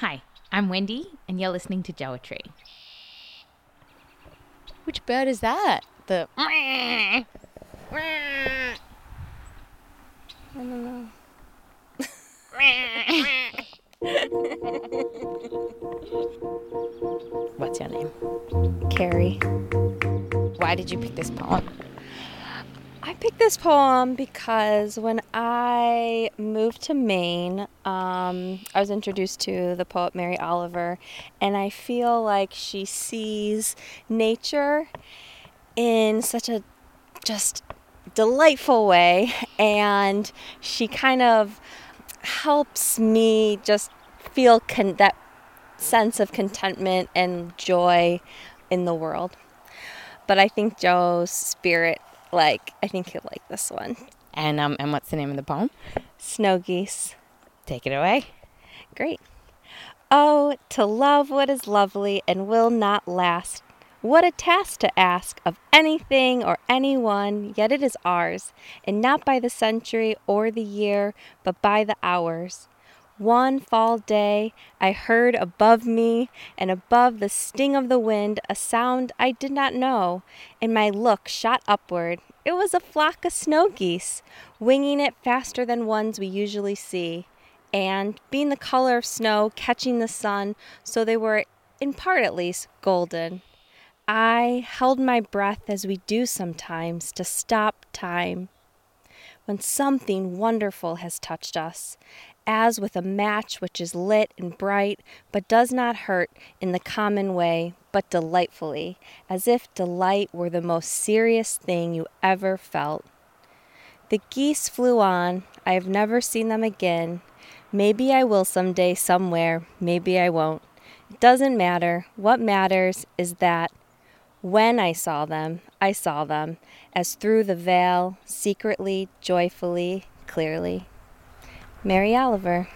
Hi, I'm Wendy, and you're listening to Joetry. Which bird is that? The. I don't know. What's your name? Carrie. Why did you pick this poem? Picked this poem because when I moved to Maine, um, I was introduced to the poet Mary Oliver, and I feel like she sees nature in such a just delightful way, and she kind of helps me just feel con- that sense of contentment and joy in the world. But I think Joe's spirit, like, I think you'll like this one. And um, and what's the name of the poem? Snow geese. Take it away. Great. Oh, to love what is lovely and will not last. What a task to ask of anything or anyone, yet it is ours, and not by the century or the year, but by the hours. One fall day I heard above me and above the sting of the wind a sound I did not know, and my look shot upward. It was a flock of snow geese, winging it faster than ones we usually see, and, being the color of snow, catching the sun, so they were, in part at least, golden. I held my breath as we do sometimes to stop time when something wonderful has touched us, as with a match which is lit and bright, but does not hurt in the common way, but delightfully, as if delight were the most serious thing you ever felt. The geese flew on. I have never seen them again. Maybe I will some day somewhere, maybe I won't. It doesn't matter. What matters is that when I saw them, I saw them, as through the veil, secretly, joyfully, clearly. Mary Oliver.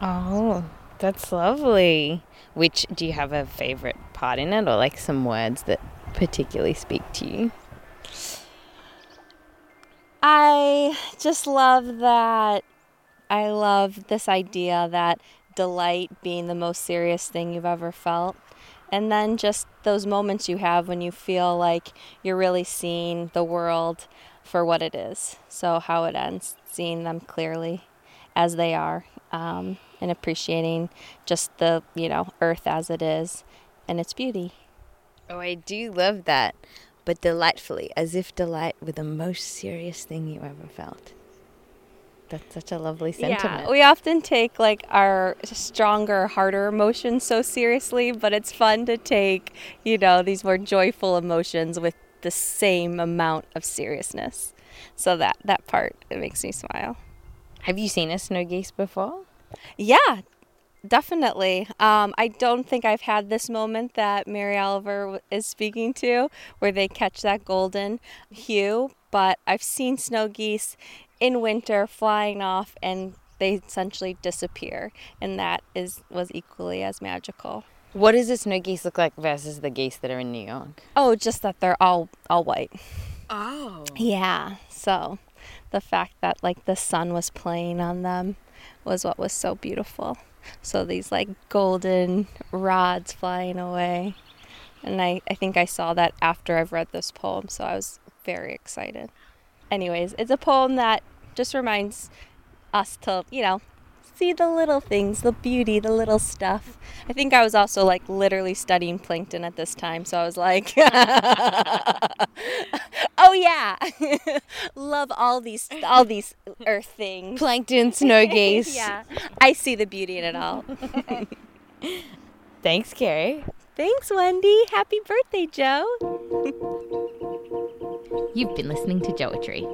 Oh, that's lovely. Which do you have a favorite part in it, or like some words that particularly speak to you? I just love that. I love this idea that delight being the most serious thing you've ever felt. And then just those moments you have when you feel like you're really seeing the world for what it is. So, how it ends, seeing them clearly as they are, um, and appreciating just the, you know, earth as it is and its beauty. Oh, I do love that. But delightfully, as if delight were the most serious thing you ever felt. That's such a lovely sentiment. Yeah, we often take like our stronger, harder emotions so seriously, but it's fun to take, you know, these more joyful emotions with the same amount of seriousness. So that that part it makes me smile. Have you seen a snow geese before? Yeah, definitely. Um, I don't think I've had this moment that Mary Oliver is speaking to, where they catch that golden hue. But I've seen snow geese in winter flying off, and they essentially disappear, and that is was equally as magical. What does the snow geese look like versus the geese that are in New York? Oh, just that they're all all white. Oh. Yeah. So the fact that like the sun was playing on them was what was so beautiful. So these like golden rods flying away. And I, I think I saw that after I've read this poem, so I was very excited. Anyways, it's a poem that just reminds us to, you know, see the little things, the beauty, the little stuff. I think I was also like literally studying plankton at this time, so I was like, oh yeah, love all these all these earth things. Plankton, snow geese. yeah, I see the beauty in it all. Thanks, Carrie. Thanks, Wendy. Happy birthday, Joe. You've been listening to Joetry.